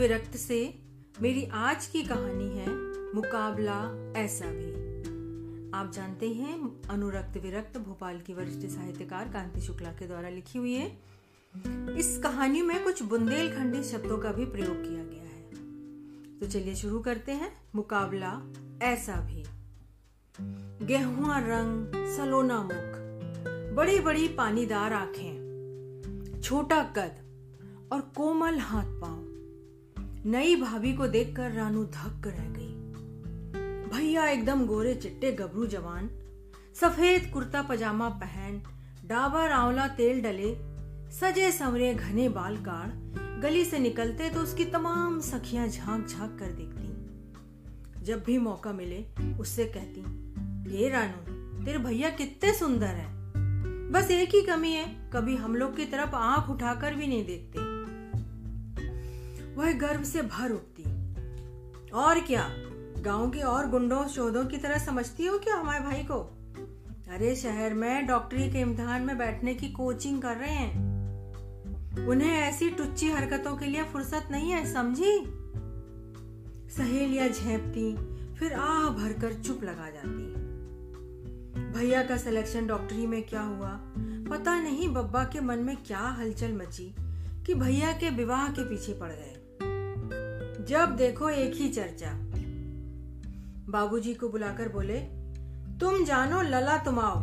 विरक्त से मेरी आज की कहानी है मुकाबला ऐसा भी। आप जानते हैं, अनुरक्त विरक्त भोपाल की वरिष्ठ साहित्यकार कांति शुक्ला के द्वारा लिखी हुई है। इस कहानी में कुछ बुंदेलखंडी शब्दों का भी प्रयोग किया गया है। तो चलिए शुरू करते हैं, मुकाबला ऐसा भी। गेहुआ रंग, सलोना मुख बड़ी बड़ी पानीदार आँखें, छोटा कद और कोमल हाथ पाँव नई भाभी को देखकर रानू धक्क रह गई। भैया एकदम गोरे चिट्टे गबरू जवान, सफ़ेद कुर्ता पजामा पहन, डाबर आंवला तेल डले, सजे संवरे घने बाल काड़ गली से निकलते तो उसकी तमाम सखियाँ झाँक झाँक कर देखती। जब भी मौका मिले, उससे कहती, ये रानू, तेरे भैया कितने सुंदर है। बस एक ही कमी है, कभी हम लोग की तरफ़ आँख उठाकर भी नहीं देखते। वह गर्व से भर उठती। और क्या? गाँव के और गुंडों, शोधों की तरह समझती हो क्या हमारे भाई को? अरे, शहर में डॉक्टरी के इम्तिहान में बैठने की कोचिंग कर रहे हैं। उन्हें ऐसी टुच्ची हरकतों के लिए फुर्सत नहीं है, समझी? सहेलियाँ झेपती, फिर आह भरकर चुप लगा जाती। भैया का सिलेक्शन डॉक्टरी में क्या हुआ? पता नहीं बब्बा के मन में क्या हलचल मची कि भैया के विवाह के पीछे पड़ गए। जब देखो एक ही चर्चा। बाबूजी को बुलाकर बोले, तुम जानो, लला तुमाओ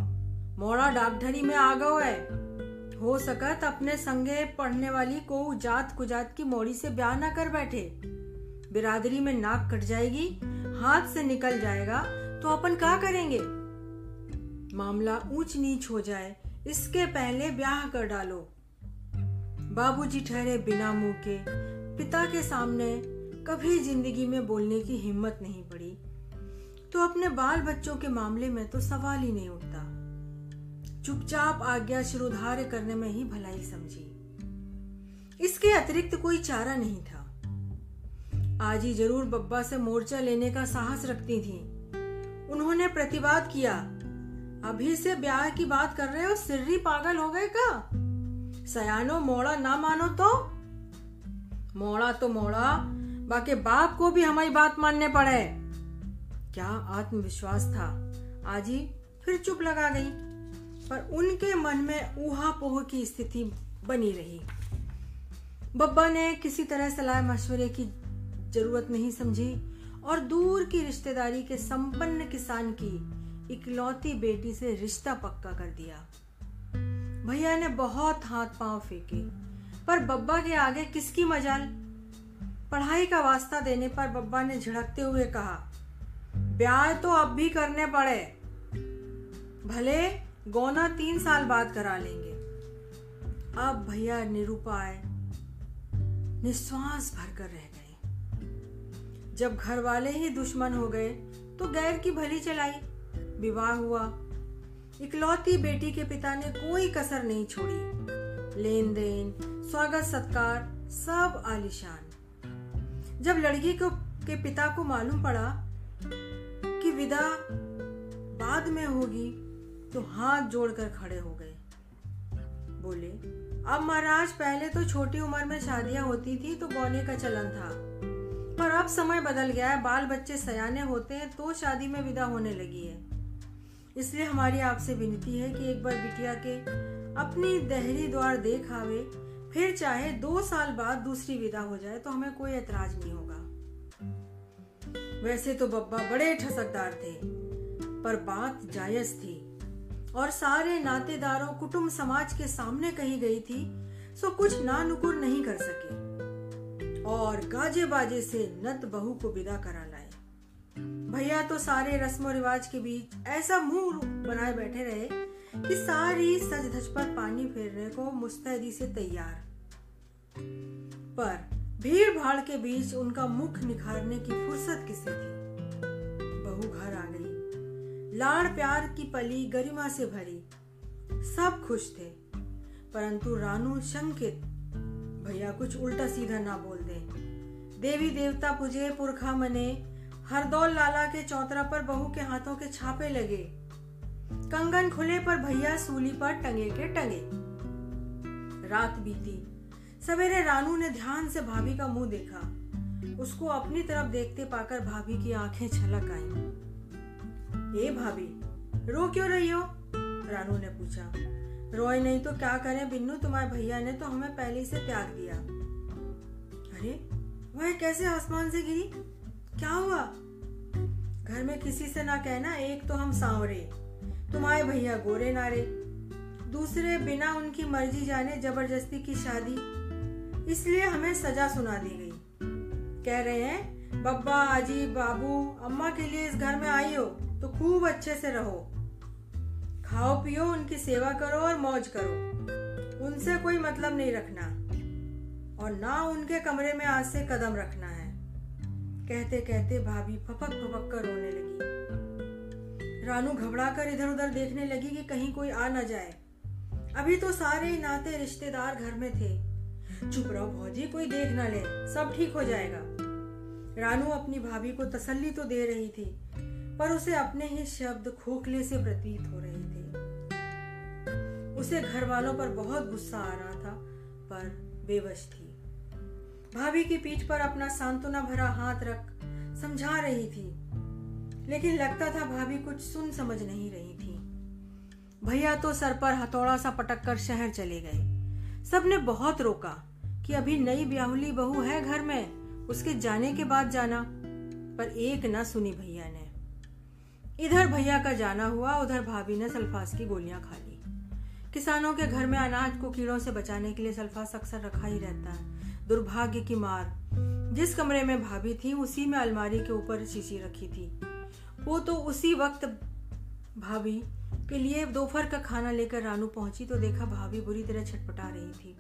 मोड़ा डाकधरी में आ गो है। हो सकत अपने संगे पढ़ने वाली को जात कुजात की मोड़ी से ब्याह ना कर बैठे। बिरादरी में नाक कट जाएगी, हाथ से निकल जाएगा तो अपन क्या करेंगे? मामला ऊंच नीच हो जाए, इसके पहले ब्याह कर डालो। बाबूजी ठहरे बिना मुँह के, पिता के सामने कभी ज़िंदगी में बोलने की हिम्मत नहीं पड़ी। तो अपने बाल बच्चों के मामले में तो सवाल ही नहीं उठता। चुपचाप आज्ञा शिरोधार्य करने में ही भलाई समझी। इसके अतिरिक्त कोई चारा नहीं था। आज ही ज़रूर बब्बा से मोर्चा लेने का साहस रखती थी। उन्होंने प्रतिवाद किया। अभी से ब्याह की बात कर रहे हो, सिर्री पागल हो गए का सयानो, मोड़ा ना मानो तो? मोड़ा तो मोड़ा बाकी बाप को भी हमारी बात मानने पड़े। क्या आत्मविश्वास था? आजी फिर चुप लगा गई, पर उनके मन में ऊहा पोह की स्थिति बनी रही। बब्बा ने किसी तरह सलाह मशवरे की ज़रूरत नहीं समझी और दूर की रिश्तेदारी के संपन्न किसान की इकलौती बेटी से रिश्ता पक्का कर दिया। भैया ने बहुत हाथ पाँव फेंके, पर बब्बा के आगे किसकी मजाल? पढ़ाई का वास्ता देने पर बब्बा ने झिड़कते हुए कहा, ब्याह तो अब भी करने पड़े। भले गौना तीन साल बाद करा लेंगे। अब भैया निरुपाय निश्वास भरकर रह गए। जब घर वाले ही दुश्मन हो गए तो गैर की भली चलाई। विवाह हुआ। इकलौती बेटी के पिता ने कोई कसर नहीं छोड़ी। लेन देन, स्वागत सत्कार, सब आलिशान। जब लड़की को, के पिता को मालूम पड़ा कि विदा बाद में होगी तो हाथ जोड़कर खड़े हो गए। बोले, अब महाराज, पहले तो छोटी उम्र में शादियाँ होती थी तो गौने का चलन था। पर अब समय बदल गया है बाल बच्चे सयाने होते हैं तो शादी में विदा होने लगी है। इसलिए हमारी आपसे विनती है कि एक बार बिटिया के अपनी दहरी द्वार देख आवे फिर चाहे दो साल बाद दूसरी विदा हो जाए तो हमें कोई एतराज़ नहीं होगा। वैसे तो बब्बा बड़े ठसकदार थे, पर बात जायज़ थी। और सारे नातेदारों, कुटुंब समाज के सामने कही गई थी, सो कुछ ना नुकुर नहीं कर सके। और गाजे बाजे से नत बहू को विदा करा लाए। भैया तो सारे रस्म रिवाज के बीच ऐसा मुँह बनाए बैठे रहे कि सारी सज धज पर पानी फेरने को मुस्तैदी से तैयार। पर भीड़ भाड़ के बीच उनका मुख निखारने की फुर्सत किसे थी? बहू घर आ गई। लाड़ प्यार की पली गरिमा से भरी। सब खुश थे, परंतु रानू शंकित, भैया, कुछ उल्टा सीधा ना बोल दे। देवी देवता पूजे पुरखा मने, हरदौल लाला के चौतरा पर बहू के हाथों के छापे लगे। कंगन खुले पर भैया सूली पर टंगे के टंगे। रात बीती। सवेरे रानू ने ध्यान से भाभी का मुँह देखा। उसको अपनी तरफ़ देखते पाकर भाभी की आँखें छलक आई। ए भाभी, रो क्यों रही हो? रानू ने पूछा। रोए नहीं तो क्या करें? बिन्नू, तुम्हारे भैया ने तो हमें पहले से त्याग दिया। अरे, वह कैसे आसमान से गिरी क्या हुआ? घर में किसी से ना कहना, एक तो हम सांवरे। तुम्हारे भैया गोरे नारे। दूसरे बिना उनकी मर्ज़ी जाने ज़बरदस्ती की शादी। इसलिए हमें सजा सुना दी गई। कह रहे हैं, बब्बा, आजी, बाबू, अम्मा के लिए इस घर में आई हो तो खूब अच्छे से रहो। खाओ, पियो, उनकी सेवा करो और मौज करो। उनसे कोई मतलब नहीं रखना। और ना उनके कमरे में आज से कदम रखना है। कहते कहते भाभी फपक फपक कर रोने लगी। रानू घबरा कर इधर उधर देखने लगी कि कहीं कोई आ ना जाए। अभी तो सारे नाते रिश्तेदार घर में थे। चुप रहो भौजी, कोई देख ना ले। सब ठीक हो जाएगा। रानू अपनी भाभी को तसल्ली तो दे रही थी, पर उसे अपने ही शब्द खोखले से प्रतीत हो रहे थे। उसे घर वालों पर बहुत गुस्सा आ रहा था, पर बेवश थी। भाभी की पीठ पर अपना सांत्वना भरा हाथ रख समझा रही थी। लेकिन लगता था भाभी कुछ सुन समझ नहीं रही थी। भैया तो सर पर हथौड़ा सा पटक कर शहर चले गए। सबने बहुत रोका कि अभी नई ब्याहुली बहू है घर में, उसके जाने के बाद जाना, पर एक न सुनी भैया ने। इधर भैया का जाना हुआ, उधर भाभी ने सल्फास की गोलियाँ खा ली। किसानों के घर में अनाज को कीड़ों से बचाने के लिए सल्फास अक्सर रखा ही रहता है। दुर्भाग्य की मार। जिस कमरे में भाभी थी, उसी में अलमारी के ऊपर शीशी रखी थी। वो तो उसी वक्त भाभी के लिए दोपहर का खाना लेकर रानू पहुँची तो देखा भाभी बुरी तरह छटपटा रही थी।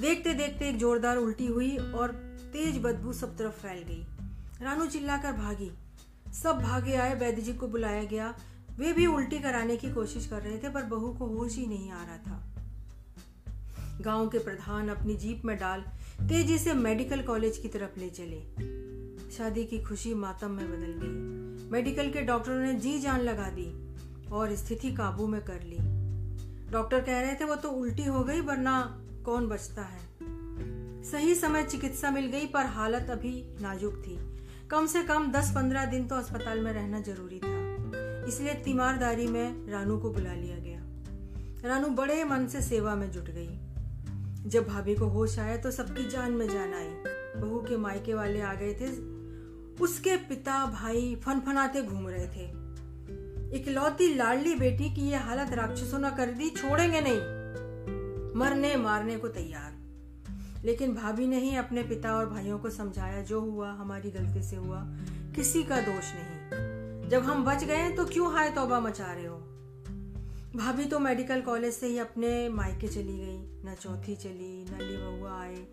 देखते देखते एक जोरदार उल्टी हुई और तेज बदबू सब तरफ़ फैल गई। रानू चिल्लाकर भागी। सब भागे आए वैद्य जी को बुलाया गया। वे भी उल्टी कराने की कोशिश कर रहे थे, पर बहू को होश ही नहीं आ रहा था। गाँव के प्रधान अपनी जीप में डाल तेज़ी से मेडिकल कॉलेज की तरफ़ ले चले। शादी की खुशी मातम में बदल गई। मेडिकल के डॉक्टरों ने जी जान लगा दी और स्थिति काबू में कर ली। डॉक्टर कह रहे थे, वो तो उल्टी हो गई, वरना कौन बचता है? सही समय चिकित्सा मिल गई, पर हालत अभी नाजुक थी। कम से कम 10-15 दिन तो अस्पताल में रहना ज़रूरी था। इसलिए तीमारदारी में रानू को बुला लिया गया। रानू बड़े मन से सेवा में जुट गई। जब भाभी को होश आया तो सबकी जान में जान आई। बहू के मायके वाले आ गए थे उसके पिता भाई फनफनाते घूम रहे थे। इकलौती लाडली बेटी की ये हालत राक्षसों ने कर दी, छोड़ेंगे नहीं। मरने मारने को तैयार। लेकिन भाभी ने ही अपने पिता और भाइयों को समझाया, जो हुआ हमारी गलती से हुआ, किसी का दोष नहीं। जब हम बच गए तो क्यों हाय तौबा मचा रहे हो? भाभी तो मेडिकल कॉलेज से ही अपने मायके चली गई। न चौथी चली, न लिबुआ आए।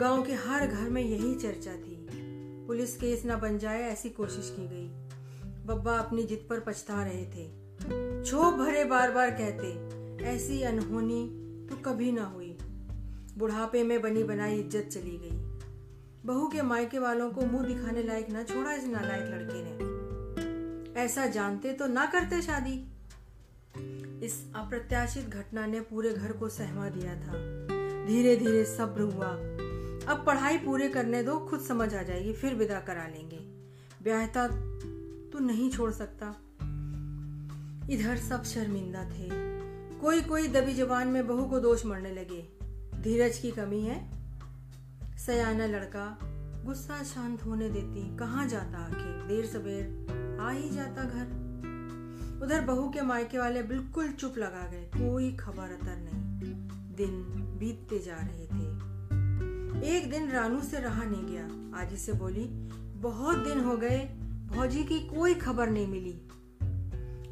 गाँव के हर घर में यही चर्चा थी। पुलिस केस न बन जाए, ऐसी कोशिश की गई। बब्बा अपनी जिद पर पछता रहे थे। छो भरे बार बार कहते, ऐसी अनहोनी तो कभी ना हुई। बुढ़ापे में बनी बनाई इज़्ज़त चली गई। बहू के मायके वालों को मुँह दिखाने लायक ना छोड़ा इस नालायक लड़के ने। ऐसा जानते तो ना करते शादी। इस अप्रत्याशित घटना ने पूरे घर को सहमा दिया था। धीरे धीरे सब्र हुआ। अब पढ़ाई पूरे करने दो, खुद समझ आ जाएगी, फिर विदा करा लेंगे। ब्याहता तो नहीं छोड़ सकता। इधर सब शर्मिंदा थे। कोई कोई दबी जबान में बहू को दोष मरने लगे। धीरज की कमी है। सयाना लड़का गुस्सा शांत होने देती, कहाँ जाता आखिर? देर सवेर आ ही जाता घर। उधर बहू के मायके वाले बिल्कुल चुप लगा गए। कोई खबर अतर नहीं। दिन बीतते जा रहे थे। एक दिन रानू से रहा नहीं गया। आजी से बोली, बहुत दिन हो गए, भौजी की कोई खबर नहीं मिली।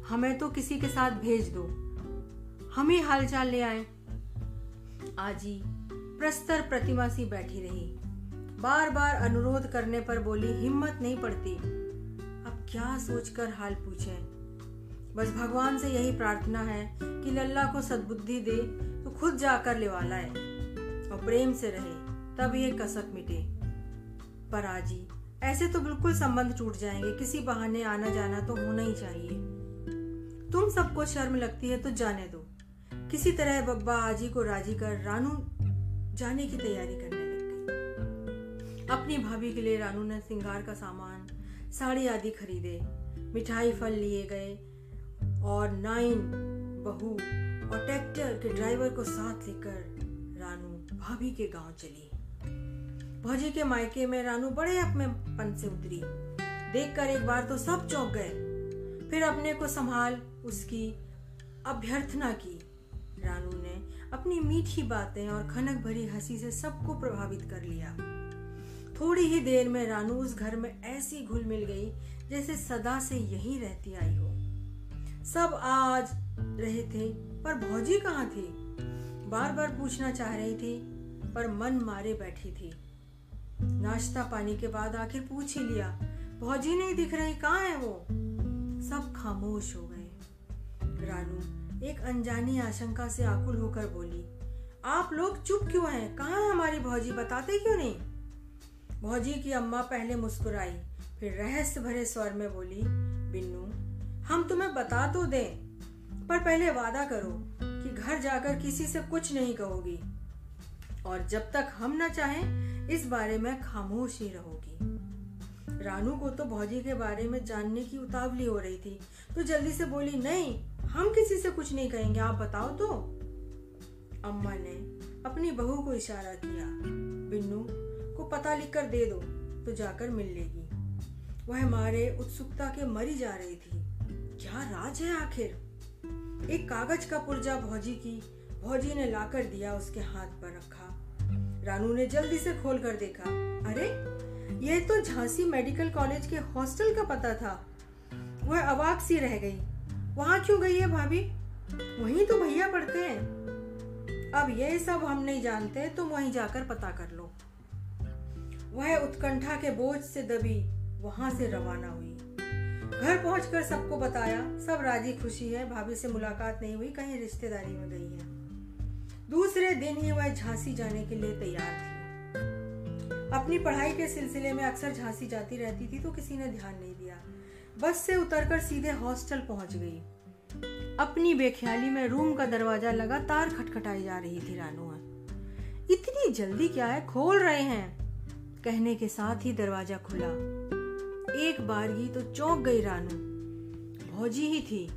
हमें तो किसी के साथ भेज दो। हम ही हालचाल ले आए। आजी प्रस्तर प्रतिमा सी बैठी रही। बार बार अनुरोध करने पर बोली, हिम्मत नहीं पड़ती। अब क्या सोचकर हाल पूछे? बस भगवान से यही प्रार्थना है कि लल्ला को सद्बुद्धि दे तो खुद जाकर लेवाला है और प्रेम से रहे। तब ये कसक मिटे। पर आजी, ऐसे तो बिल्कुल संबंध टूट जाएँगे। किसी बहाने आना जाना तो होना ही चाहिए। तुम सबको शर्म लगती है तो जाने दो। किसी तरह बब्बा आजी को राज़ी कर रानू जाने की तैयारी करने लग गई। अपनी भाभी के लिए रानू ने सिंगार का सामान, साड़ी आदि खरीदे, मिठाई फल लिए गए और नाइन बहू और ट्रैक्टर के ड्राइवर को साथ लेकर रानू भाभी के गाँव चली। भौजी के मायके में रानू बड़े अपने पन से उतरी। देखकर एक बार तो सब चौंक गए। फिर अपने को संभाल उसकी अभ्यर्थना की। रानू ने अपनी मीठी बातें और खनक भरी हँसी से सबको प्रभावित कर लिया। थोड़ी ही देर में रानू उस घर में ऐसी घुल मिल गई, जैसे सदा से यहीं रहती आई हो। सब आज रहे थे, पर भौजी कहाँ थी? बार बार पूछना चाह रही थी, पर मन मारे बैठी थी। नाश्ता पानी के बाद आखिर पूछ ही लिया। भौजी नहीं दिख रही, कहाँ है वो? सब खामोश हो गए। रानू एक अनजानी आशंका से आकुल होकर बोली, आप लोग चुप क्यों हैं? कहाँ है हमारी भौजी? बताते क्यों नहीं? भौजी की अम्मा पहले मुस्कुराई, फिर रहस्य भरे स्वर में बोली, बिन्नू, हम तुम्हें बता तो दें, पर पहले वादा करो कि घर जाकर किसी से कुछ नहीं कहोगी। और जब तक हम न चाहें इस बारे में खामोश ही रहोगी। रानू को तो भौजी के बारे में जानने की उतावली हो रही थी। तो जल्दी से बोली, नहीं, हम किसी से कुछ नहीं कहेंगे, आप बताओ तो। अम्मा ने अपनी बहू को इशारा किया, बिन्नू, को पता लिख कर दे दो तो जाकर मिल लेगी। वह मारे उत्सुकता के मरी जा रही थी। क्या राज है आखिर? एक कागज़ का पुर्जा भौजी की, भौजी ने लाकर दिया उसके हाथ पर रखा। रानू ने जल्दी से खोल कर देखा। अरे यह तो झांसी मेडिकल कॉलेज के हॉस्टल का पता था। वह अवाक सी रह गई। वहाँ क्यों गई है भाभी? वहीं तो भैया पढ़ते हैं। अब ये सब हम नहीं जानते, तुम वहीं जाकर पता कर लो। वह उत्कंठा के बोझ से दबी, वहाँ से रवाना हुई। घर पहुंचकर सबको बताया, सब राज़ी खुशी है, भाभी से मुलाकात नहीं हुई, कहीं रिश्तेदारी में गई है। दूसरे दिन ही वह झांसी जाने के लिए तैयार थी। अपनी पढ़ाई के सिलसिले में अक्सर झांसी जाती रहती थी तो किसी ने ध्यान नहीं दिया। बस से उतरकर सीधे हॉस्टल पहुँच गई। अपनी बेख्याली में रूम का दरवाज़ा लगातार खटखटाई जा रही थी रानू इतनी जल्दी क्या है? खोल रहे हैं। कहने के साथ ही दरवाज़ा खुला। एक बार ही तो चौंक गई रानू। भौजी ही थी।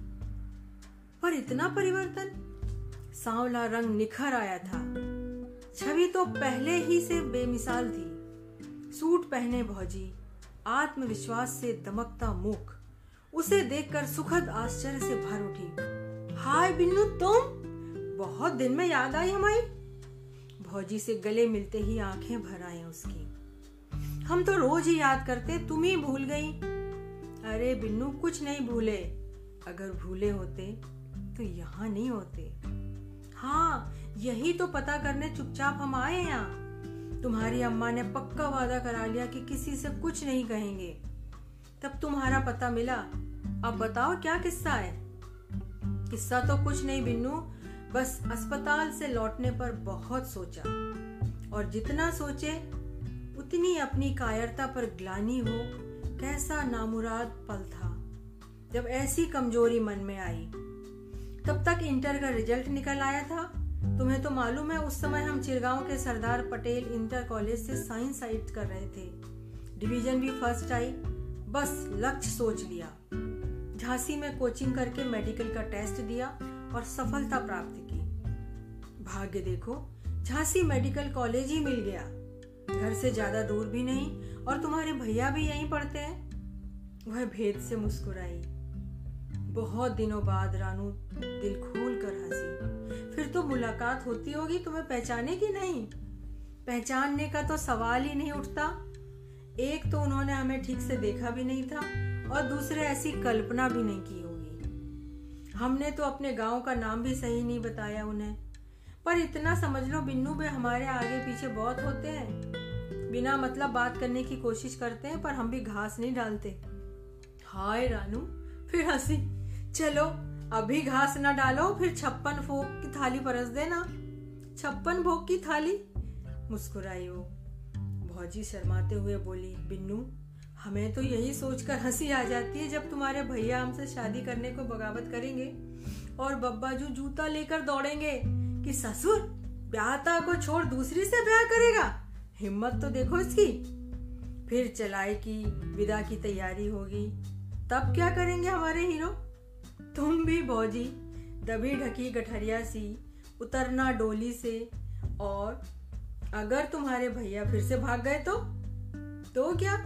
पर इतना परिवर्तन? सांवला रंग निखर आया था। छवि तो पहले ही से बेमिसाल थी। सूट पहने भौजी, आत्मविश्वास से दमकता मुख उसे देखकर सुखद आश्चर्य से भर उठी। हाय बिन्नू, तुम? बहुत दिन में याद आई हमारी। भौजी से गले मिलते ही आँखें भर आए उसकी। हम तो रोज ही याद करते, तुम ही भूल गई। अरे बिन्नू, कुछ नहीं भूले। अगर भूले होते तो यहाँ नहीं होते। हाँ यही तो पता करने चुपचाप हम आए यहाँ तुम्हारी अम्मा ने पक्का वादा करा लिया कि किसी से कुछ नहीं कहेंगे। तब तुम्हारा पता मिला। अब बताओ, क्या किस्सा है? किस्सा तो कुछ नहीं बिन्नू, बस अस्पताल से लौटने पर बहुत सोचा। और जितना सोचे, उतनी अपनी कायरता पर ग्लानी हो, कैसा नामुराद पल था। जब ऐसी कमज़ोरी मन में आई तब तक इंटर का रिज़ल्ट निकल आया था? तुम्हें तो मालूम है, उस समय हम चिरगांव के सरदार पटेल इंटर कॉलेज से साइंस साइट कर रहे थे। डिवीज़न भी फ़र्स्ट आई। बस लक्ष्य सोच लिया। झांसी में कोचिंग करके मेडिकल का टेस्ट दिया और सफलता प्राप्त की। भाग्य देखो, झांसी मेडिकल कॉलेज ही मिल गया। घर से ज़्यादा दूर भी नहीं और तुम्हारे भैया भी यहीं पढ़ते हैं। वह भेद से मुस्कुराई। बहुत दिनों बाद रानू दिल खोल कर हँसी। फिर तो मुलाकात होती होगी तुम्हें पहचाने की नहीं? पहचानने का तो सवाल ही नहीं उठता। एक तो उन्होंने हमें ठीक से देखा भी नहीं था और दूसरे ऐसी कल्पना भी नहीं की होगी। हमने तो अपने गाँव का नाम भी सही नहीं बताया उन्हें। पर इतना समझ लो बिन्नू भी हमारे आगे पीछे बहुत होते हैं। बिना मतलब बात करने की कोशिश करते हैं, पर हम भी घास नहीं डालते। हाय रानू, फिर हँसी। चलो, अभी घास ना डालो, फिर छप्पन भोग की थाली परस देना। छप्पन भोग की थाली? मुस्कुराई वो। भौजी शर्माते हुए बोली, बिन्नू, हमें तो यही सोचकर हँसी आ जाती है जब तुम्हारे भैया हमसे शादी करने को बगावत करेंगे और बब्बा जो जूता लेकर दौड़ेंगे कि ससुर ब्याहता को छोड़ दूसरी से ब्याह करेगा। हिम्मत तो देखो इसकी। फिर चलाई की विदा की तैयारी होगी। तब क्या करेंगे हमारे हीरो? तुम भी भौजी दबी ढकी गठरिया सी, उतरना डोली से, और अगर तुम्हारे भैया फिर से भाग गए तो? तो क्या?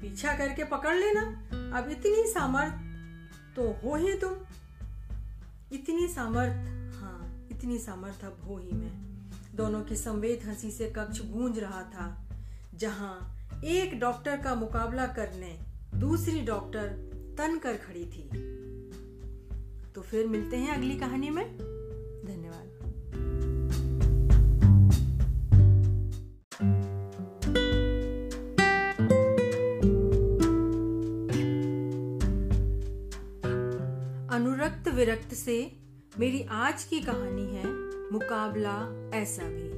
पीछा करके पकड़ लेना। अब इतनी सामर्थ तो हो ही तुम। इतनी सामर्थ हाँ इतनी सामर्थ अब हो ही मैं। दोनों की संवेद हँसी से कक्ष गूंज रहा था, जहाँ एक डॉक्टर का मुकाबला करने दूसरी डॉक्टर तन कर खड़ी थी। तो फिर मिलते हैं अगली कहानी में। धन्यवाद। अनुरक्त विरक्त से मेरी आज की कहानी है मुकाबला ऐसा भी।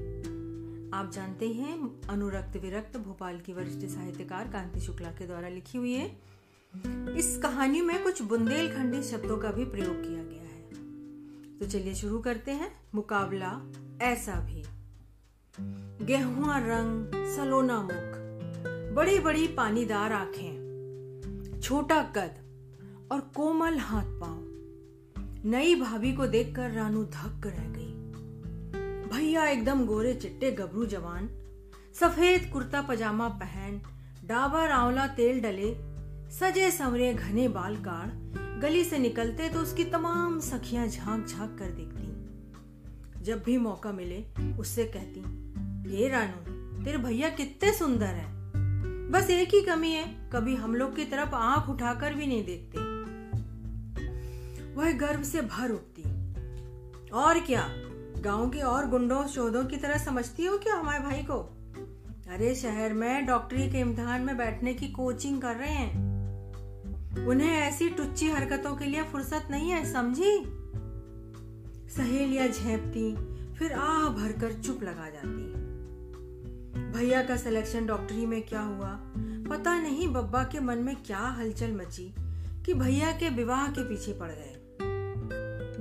आप जानते हैं, अनुरक्त विरक्त भोपाल की वरिष्ठ साहित्यकार कांति शुक्ला के द्वारा लिखी हुई है। इस कहानी में कुछ बुंदेलखंडी शब्दों का भी प्रयोग किया गया है। तो चलिए शुरू करते हैं मुकाबला ऐसा भी। गेहुआ रंग, सलोना मुख बड़ी बड़ी पानीदार आँखें, छोटा कद और कोमल हाथ पाँव। नई भाभी को देखकर रानू धक्क रह गई। भैया एकदम गोरे चिट्टे गबरू जवान, सफ़ेद कुर्ता पजामा पहन, डाबर आंवला तेल डले सजे संवरे घने बाल काड़ गली से निकलते तो उसकी तमाम सखियाँ झाँक झाँक कर देखती। जब भी मौका मिले, उससे कहती ये रानू, तेरे भैया कितने सुंदर है। बस एक ही कमी है, कभी हम लोग की तरफ़ आँख उठाकर भी नहीं देखते। वह गर्व से भर उठती। और क्या, गाँव के और गुंडों शोधों की तरह समझती हो क्या हमारे भाई को? अरे शहर में डॉक्टरी के इम्तिहान में बैठने की कोचिंग कर रहे हैं। उन्हें ऐसी टुच्ची हरकतों के लिए फुर्सत नहीं है, समझी? सहेलियाँ झेपती, फिर आह भरकर चुप लगा जाती भैया का सिलेक्शन डॉक्टरी में क्या हुआ? पता नहीं बब्बा के मन में क्या हलचल मची कि भैया के विवाह के पीछे पड़ गए।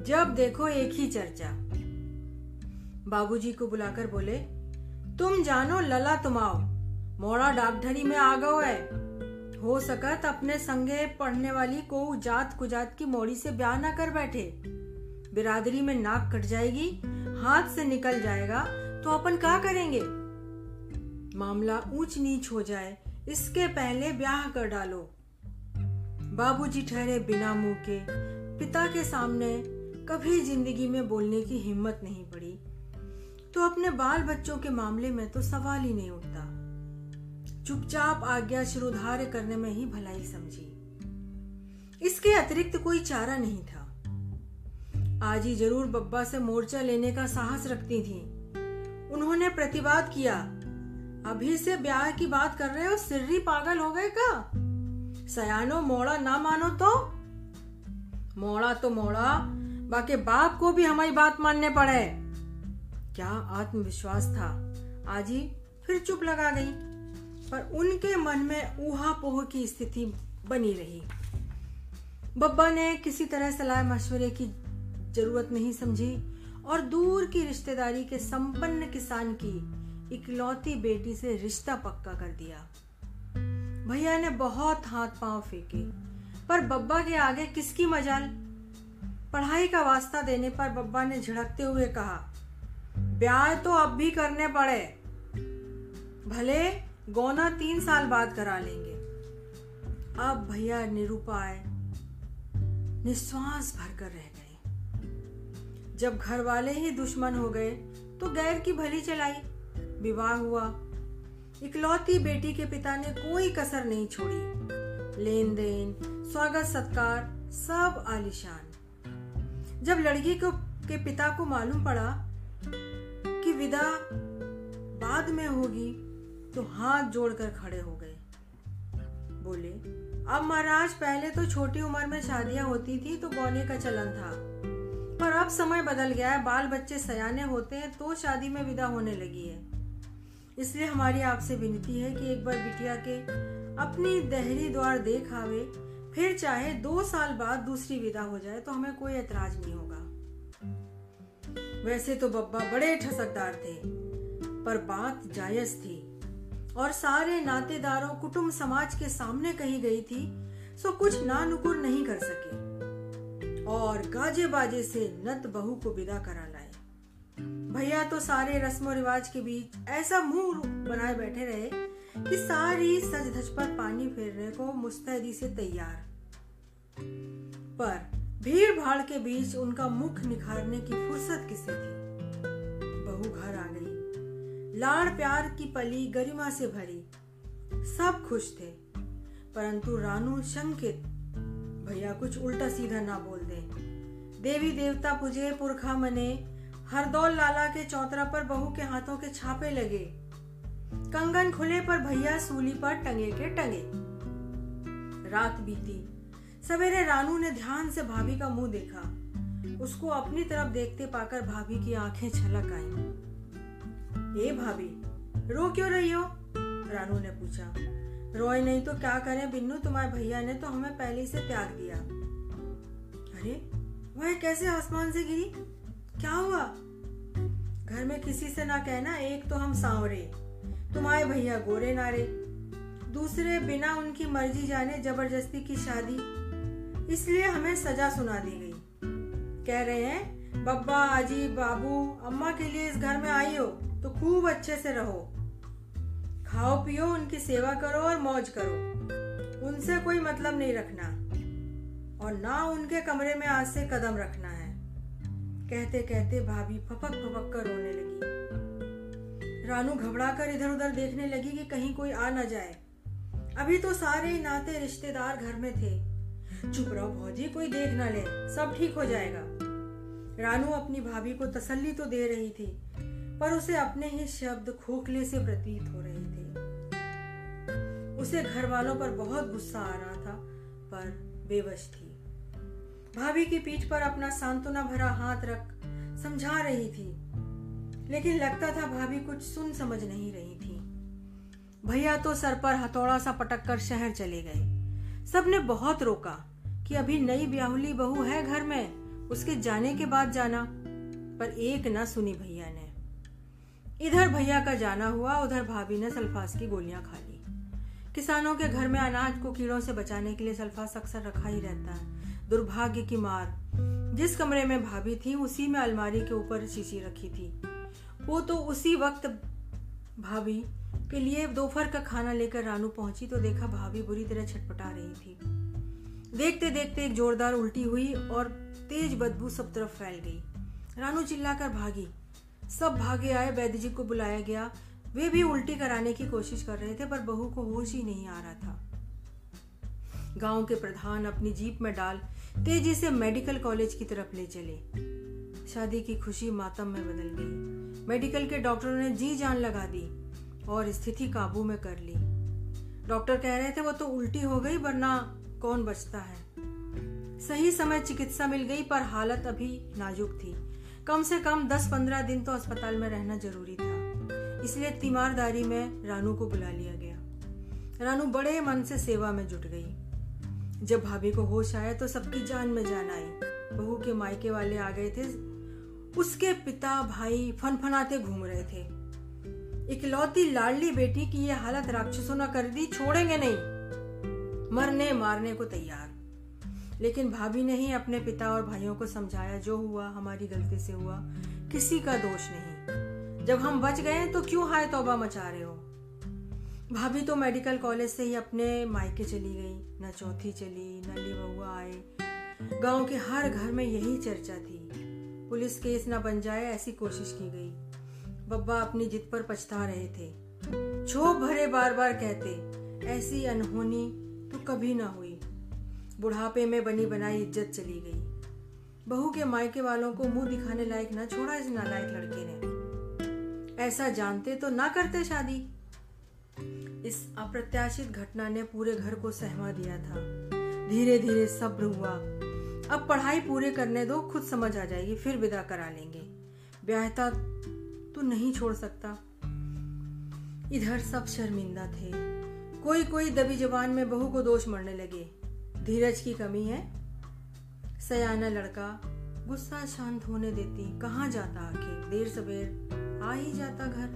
जब देखो एक ही चर्चा। बाबूजी को बुलाकर बोले, तुम जानो, लला तुमाओ मोड़ा डाकधरी में आ गो है। हो सकत अपने संगे पढ़ने वाली को जात कुजात की मोड़ी से ब्याह ना कर बैठे। बिरादरी में नाक कट जाएगी, हाथ से निकल जाएगा तो अपन क्या करेंगे? मामला ऊंच नीच हो जाए, इसके पहले ब्याह कर डालो। बाबूजी ठहरे बिना मुँह के, पिता के सामने कभी ज़िंदगी में बोलने की हिम्मत नहीं पड़ी। तो अपने बाल बच्चों के मामले में तो सवाल ही नहीं उठता। चुपचाप आज्ञा शिरोधार्य करने में ही भलाई समझी। इसके अतिरिक्त कोई चारा नहीं था। आज ही ज़रूर बब्बा से मोर्चा लेने का साहस रखती थी। उन्होंने प्रतिवाद किया, अभी से ब्याह की बात कर रहे हो? सिर्री पागल हो गए का सयानो, मोड़ा ना मानो तो? मोड़ा तो मोड़ा, बाकी बाप को भी हमारी बात मानने पड़े। क्या आत्मविश्वास था? आजी फिर चुप लगा गई। पर उनके मन में ऊहा पोह की स्थिति बनी रही। बब्बा ने किसी तरह सलाह मशवरे की ज़रूरत नहीं समझी और दूर की रिश्तेदारी के संपन्न किसान की इकलौती बेटी से रिश्ता पक्का कर दिया। भैया ने बहुत हाथ पाँव फेंके, पर बब्बा के आगे किसकी मजाल? पढ़ाई का वास्ता देने पर बब्बा ने झड़कते हुए कहा ब्याह तो अब भी करने पड़े। भले गौना तीन साल बाद करा लेंगे। अब भैया निरुपाय निश्वास भरकर रह गए। जब घर वाले ही दुश्मन हो गए तो गैर की भली चलाई। विवाह हुआ। इकलौती बेटी के पिता ने कोई कसर नहीं छोड़ी। लेन देन स्वागत सत्कार सब आलिशान। जब लड़की को, के पिता को मालूम पड़ा कि विदा बाद में होगी तो हाथ जोड़कर खड़े हो गए। बोले, अब महाराज, पहले तो छोटी उम्र में शादियाँ होती थी तो गौने का चलन था। पर अब समय बदल गया है बाल बच्चे सयाने होते हैं तो शादी में विदा होने लगी है। इसलिए हमारी आपसे विनती है कि एक बार बिटिया के अपनी दहरी द्वार देख आवे। फिर चाहे दो साल बाद दूसरी विदा हो जाए तो हमें कोई एतराज़ नहीं होगा। वैसे तो बब्बा बड़े ठसकदार थे, पर बात जायज़ थी। और सारे नातेदारों, कुटुंब समाज के सामने कही गई थी, सो कुछ ना नुकुर नहीं कर सके। और गाजे बाजे से नत बहू को विदा करा लाए। भैया तो सारे रस्मों रिवाज के बीच ऐसा मुँह बनाए बैठे रहे कि सारी सज धज पर पानी फेरने को मुस्तैदी से तैयार। पर भीड़ भाड़ के बीच उनका मुख निखारने की फुर्सत किसे थी? बहू घर आ गई। लाड़ प्यार की पली गरिमा से भरी। सब खुश थे, परंतु रानू शंकित, भैया, कुछ उल्टा सीधा ना बोल दे। देवी देवता पुजे पुरखा मने, हरदौल लाला के चौतरा पर बहू के हाथों के छापे लगे। कंगन खुले पर भैया, सूली पर टंगे के टंगे। रात बीती। सवेरे रानू ने ध्यान से भाभी का मुँह देखा। उसको अपनी तरफ़ देखते पाकर भाभी की आँखें छलक आई। ए भाभी, रो क्यों रही हो? रानू ने पूछा। रोए नहीं तो क्या करें? बिन्नू, तुम्हारे भैया ने तो हमें पहले से त्याग दिया। अरे, वह कैसे आसमान से गिरी क्या हुआ? घर में किसी से ना कहना, एक तो हम सांवरे, तुम्हारे भैया गोरे नारे, दूसरे बिना उनकी मर्ज़ी जाने ज़बरदस्ती की शादी, इसलिए हमें सजा सुना दी गई। कह रहे हैं, बब्बा, आजी, बाबू, अम्मा के लिए इस घर में आई हो। तो खूब अच्छे से रहो। खाओ, पियो, उनकी सेवा करो और मौज करो। उनसे कोई मतलब नहीं रखना। और ना उनके कमरे में आज से कदम रखना है। कहते कहते भाभी फपक फपक कर रोने लगी। रानू घबरा कर इधर उधर देखने लगी कि कहीं कोई आ ना जाए। अभी तो सारे नाते रिश्तेदार घर में थे। चुप रहो, भौजी, कोई देख ना ले। सब ठीक हो जाएगा। रानू अपनी भाभी को तसल्ली तो दे रही थी पर उसे अपने ही शब्द खोखले से प्रतीत हो रहे थे। उसे घर वालों पर बहुत गुस्सा आ रहा था, पर बेवश थी। भाभी की पीठ पर अपना सांत्वना भरा हाथ रख समझा रही थी, लेकिन लगता था भाभी कुछ सुन समझ नहीं रही थी। भैया तो सर पर हथौड़ा सा पटक कर शहर चले गए। सबने बहुत रोका कि अभी नई ब्याहुली बहू है घर में, उसके जाने के बाद जाना, पर एक ना सुनी भैया ने। इधर भैया का जाना हुआ, उधर भाभी ने सल्फास की गोलियाँ खा ली। किसानों के घर में अनाज को कीड़ों से बचाने के लिए सल्फास अक्सर रखा ही रहता है। दुर्भाग्य की मार। जिस कमरे में भाभी थी, उसी में अलमारी के ऊपर शीशी रखी थी। वो तो उसी वक्त भाभी के लिए दोपहर का खाना लेकर रानू पहुँची तो देखा भाभी बुरी तरह छटपटा रही थी। देखते देखते एक जोरदार उल्टी हुई और तेज बदबू सब तरफ़ फैल गई। रानू चिल्लाकर भागी सब भागे आए, वैद्य जी को बुलाया गया। वे भी उल्टी कराने की कोशिश कर रहे थे, पर बहू को होश ही नहीं आ रहा था। गाँव के प्रधान अपनी जीप में डाल तेज़ी से मेडिकल कॉलेज की तरफ़ ले चले। शादी की खुशी मातम में बदल गई। मेडिकल के डॉक्टरों ने जी जान लगा दी और स्थिति काबू में कर ली। डॉक्टर कह रहे थे, वो तो उल्टी हो गई, वरना कौन बचता है? सही समय चिकित्सा मिल गई, पर हालत अभी नाजुक थी। कम से कम 10-15 दिन तो अस्पताल में रहना ज़रूरी था। इसलिए तीमारदारी में रानू को बुला लिया गया। रानू बड़े मन से सेवा में जुट गई। जब भाभी को होश आया तो सबकी जान में जान आई। बहू के मायके वाले आ गए थे। उसके पिता, भाई फनफनाते घूम रहे थे। इकलौती लाडली बेटी की ये हालत राक्षसों ने कर दी, छोड़ेंगे नहीं। मरने मारने को तैयार। लेकिन भाभी ने ही अपने पिता और भाइयों को समझाया, जो हुआ, हमारी गलती से हुआ। किसी का दोष नहीं। जब हम बच गए तो क्यों हाय तौबा मचा रहे हो? भाभी तो मेडिकल कॉलेज से ही अपने मायके चली गई। न चौथी चली, न लिबुआ आए। गाँव के हर घर में यही चर्चा थी। पुलिस केस न बन जाए, ऐसी कोशिश की गई। बब्बा अपनी जिद पर पछता रहे थे। छो भरे बार बार कहते, ऐसी अनहोनी तो कभी ना हुई। बुढ़ापे में बनी बनाई इज़्ज़त चली गई। बहू के मायके वालों को मुँह दिखाने लायक न छोड़ा इस नालायक लड़के ने। ऐसा जानते तो ना करते शादी। इस अप्रत्याशित घटना ने पूरे घर को सहमा दिया था। धीरे धीरे सब्र हुआ। अब पढ़ाई पूरे करने दो, खुद समझ आ जाएगी, फिर विदा करा लेंगे। ब्याहता तो नहीं छोड़ सकता। इधर सब शर्मिंदा थे। कोई कोई दबी जबान में बहू को दोष मरने लगे। धीरज की कमी है। सयाना लड़का गुस्सा शांत होने देती, कहाँ जाता आखिर? देर सवेर आ ही जाता घर।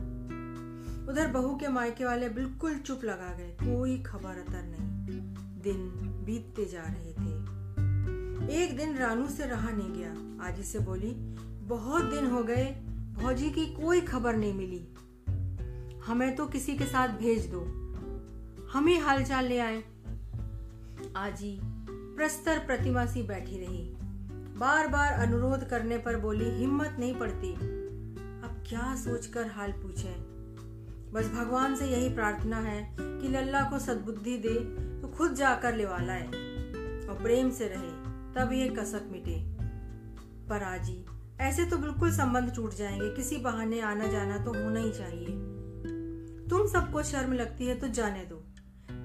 उधर बहू के मायके वाले बिल्कुल चुप लगा गए। कोई खबर अतर नहीं। दिन बीतते जा रहे थे। एक दिन रानू से रहा नहीं गया। आजी से बोली, बहुत दिन हो गए। भौजी की कोई खबर नहीं मिली। हमें तो किसी के साथ भेज दो। हम ही हालचाल ले आए। आजी प्रस्तर प्रतिमा सी बैठी रही। बार बार अनुरोध करने पर बोली, हिम्मत नहीं पड़ती। अब क्या सोचकर हाल पूछे? बस भगवान से यही प्रार्थना है कि लल्ला को सद्बुद्धि दे तो खुद जाकर लेवाला है और प्रेम से रहे, तब ये कसक मिटे। पर आजी, ऐसे तो बिल्कुल संबंध टूट जाएँगे, किसी बहाने आना जाना तो होना ही चाहिए। तुम सबको शर्म लगती है तो जाने दो।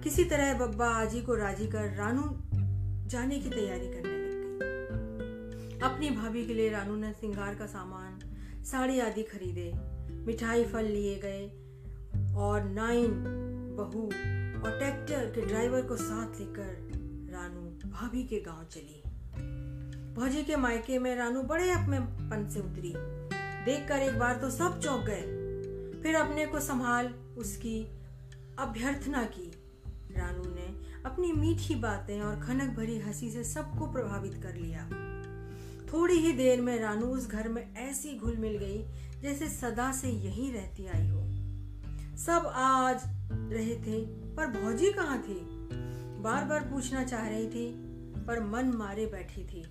किसी तरह बब्बा आजी को राज़ी कर रानू जाने की तैयारी करने लग गई। अपनी भाभी के लिए रानू ने सिंगार का सामान, साड़ी आदि खरीदे, मिठाई फल लिए गए और नाइन बहू और ट्रैक्टर के ड्राइवर को साथ लेकर रानू भाभी के गाँव चली। भौजी के मायके में रानू बड़े अपने पन से उतरी। देखकर एक बार तो सब चौंक गए। फिर अपने को संभाल उसकी अभ्यर्थना की। रानू ने अपनी मीठी बातें और खनक भरी हँसी से सबको प्रभावित कर लिया। थोड़ी ही देर में रानू उस घर में ऐसी घुल मिल गई, जैसे सदा से यही रहती आई हो। सब आज रहे थे, पर भौजी कहाँ थी? बार बार पूछना चाह रही थी, पर मन मारे बैठी थी।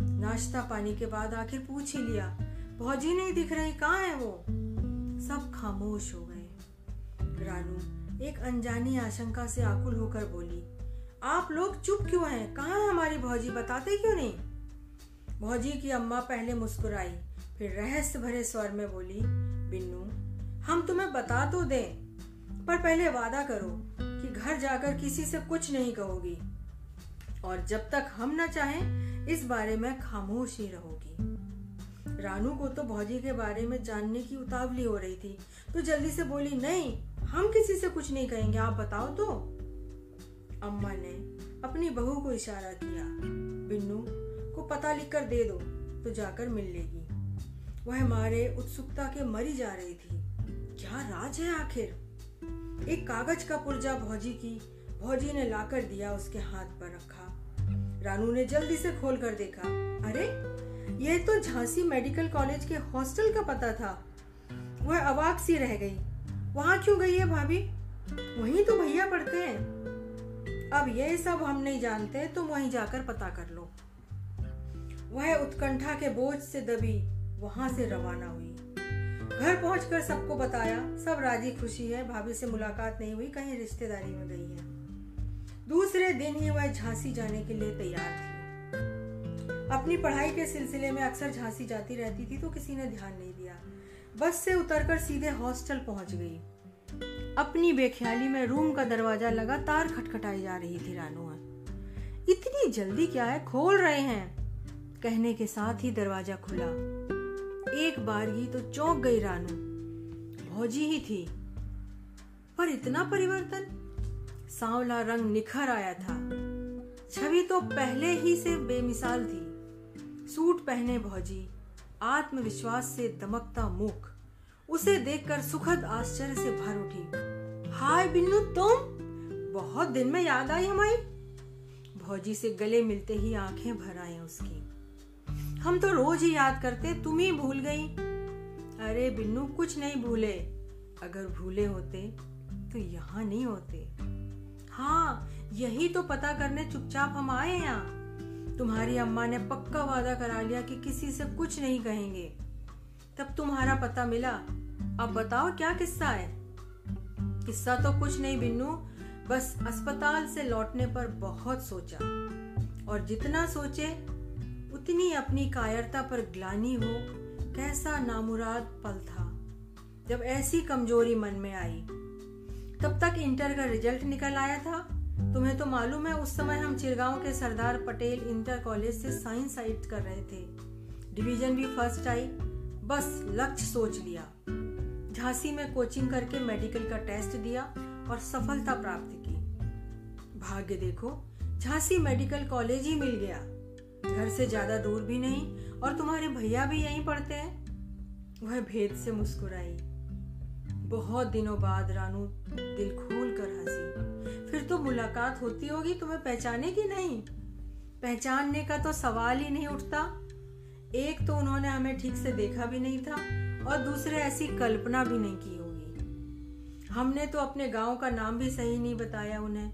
नाश्ता पानी के बाद आखिर पूछ ही लिया, भौजी नहीं दिख रही, कहाँ है वो? सब खामोश हो गए। रानू एक अनजानी आशंका से आकुल होकर बोली, आप लोग चुप क्यों हैं? कहाँ है हमारी भौजी? बताते क्यों नहीं? भौजी की अम्मा पहले मुस्कुराई, फिर रहस्य भरे स्वर में बोली, बिन्नू, हम तुम्हें बता तो दें, पर पहले वादा करो कि घर जाकर किसी से कुछ नहीं कहोगी, और जब तक हम न चाहें, इस बारे में खामोश ही रहोगी। रानू को तो भौजी के बारे में जानने की उतावली हो रही थी तो जल्दी से बोली, नहीं हम किसी से कुछ नहीं कहेंगे, आप बताओ तो। अम्मा ने अपनी बहू को इशारा किया, बिन्नू को पता लिख कर दे दो तो जाकर मिल लेगी। वह मारे उत्सुकता के मरी जा रही थी। क्या राज है आखिर? एक कागज़ का पुर्जा भौजी की, भौजी ने लाकर दिया उसके हाथ पर रखा। रानू ने जल्दी से खोल कर देखा। अरे यह तो झांसी मेडिकल कॉलेज के हॉस्टल का पता था। वह अवाक सी रह गई। वहाँ क्यों गई है भाभी? वहीं तो भैया पढ़ते हैं। अब ये सब हम नहीं जानते, तुम वहीं जाकर पता कर लो। वह उत्कंठा के बोझ से दबी, वहाँ से रवाना हुई। घर पहुंचकर सबको बताया, सब राज़ी खुशी है, भाभी से मुलाकात नहीं हुई, कहीं रिश्तेदारी में गई है। दूसरे दिन ही वह झांसी जाने के लिए तैयार थी। अपनी पढ़ाई के सिलसिले में अक्सर झांसी जाती रहती थी तो किसी ने ध्यान नहीं बस से उतरकर सीधे हॉस्टल पहुँच गई। अपनी बेख्याली में रूम का दरवाज़ा लगातार खटखटाई जा रही थी रानू इतनी जल्दी क्या है? खोल रहे हैं। कहने के साथ ही दरवाज़ा खुला। एक बार ही तो चौंक गई रानू। भौजी ही थी। पर इतना परिवर्तन? सांवला रंग निखर आया था। छवि तो पहले ही से बेमिसाल थी। सूट पहने भौजी। आत्मविश्वास से दमकता मुख उसे देखकर सुखद आश्चर्य से भर उठी। हाय बिन्नू, तुम? बहुत दिन में याद आई हमारी। भौजी से गले मिलते ही आँखें भर आई उसकी। हम तो रोज ही याद करते, तुम ही भूल गई। अरे बिन्नू, कुछ नहीं भूले। अगर भूले होते तो यहाँ नहीं होते। हाँ यही तो पता करने चुपचाप हम आए यहाँ। तुम्हारी अम्मा ने पक्का वादा करा लिया कि किसी से कुछ नहीं कहेंगे। तब तुम्हारा पता मिला। अब बताओ, क्या किस्सा है? किस्सा तो कुछ नहीं बिन्नू, बस अस्पताल से लौटने पर बहुत सोचा। और जितना सोचे, उतनी अपनी कायरता पर ग्लानी हो, कैसा नामुराद पल था। जब ऐसी कमज़ोरी मन में आई, तब तक इंटर का रिज़ल्ट निकल आया था। तुम्हें तो मालूम है, उस समय हम चिरगांव के सरदार पटेल इंटर कॉलेज से साइंस साइट कर रहे थे। डिवीज़न भी फ़र्स्ट आई, बस लक्ष्य सोच लिया। झांसी में कोचिंग करके मेडिकल का टेस्ट दिया और सफलता प्राप्त की। भाग्य देखो, झांसी मेडिकल कॉलेज ही मिल गया। घर से ज़्यादा दूर भी नहीं और तुम्हारे भैया भी यहीं पढ़ते हैं। वह भेद से मुस्कुराई। बहुत दिनों बाद रानू दिल खोल कर हँसी। फिर तो मुलाकात होती होगी तुम्हें पहचाने की नहीं? पहचानने का तो सवाल ही नहीं उठता। एक तो उन्होंने हमें ठीक से देखा भी नहीं था और दूसरे ऐसी कल्पना भी नहीं की होगी। हमने तो अपने गाँव का नाम भी सही नहीं बताया उन्हें।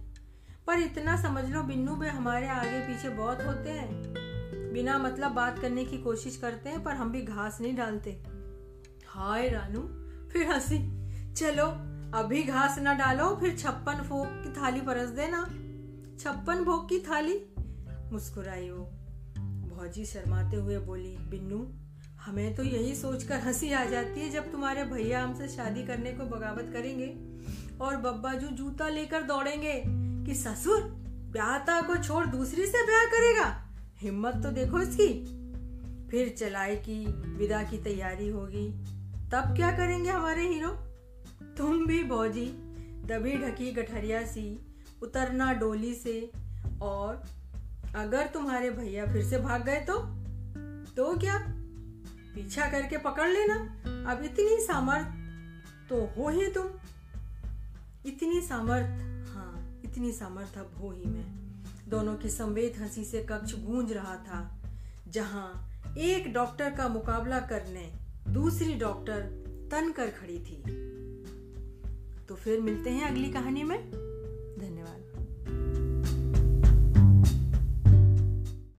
पर इतना समझ लो बिन्नू भी हमारे आगे पीछे बहुत होते हैं। बिना मतलब बात करने की कोशिश करते हैं, पर हम भी घास नहीं डालते। हाय रानू, फिर हँसी। चलो अभी घास ना डालो, फिर छप्पन भोग की थाली परस देना। छप्पन भोग की थाली? मुस्कुराई वो। भौजी शर्माते हुए बोली, बिन्नू, हमें तो यही सोचकर हँसी आ जाती है जब तुम्हारे भैया हमसे शादी करने को बगावत करेंगे और बब्बा जो जूता लेकर दौड़ेंगे कि ससुर, ब्याहता को छोड़ दूसरी से ब्याह करेगा? हिम्मत तो देखो इसकी। फिर चलाई की विदा की तैयारी होगी। तब क्या करेंगे हमारे हीरो? तुम भी भौजी दबी ढकी गठरिया सी, उतरना डोली से, और अगर तुम्हारे भैया फिर से भाग गए तो? तो क्या? पीछा करके पकड़ लेना। अब इतनी सामर्थ तो हो ही तुम। इतनी सामर्थ हाँ इतनी सामर्थ अब हो ही मैं। दोनों की संवेद हँसी से कक्ष गूंज रहा था, जहाँ एक डॉक्टर का मुकाबला करने दूसरी डॉक्टर तन कर खड़ी थी। तो फिर मिलते हैं अगली कहानी में। धन्यवाद।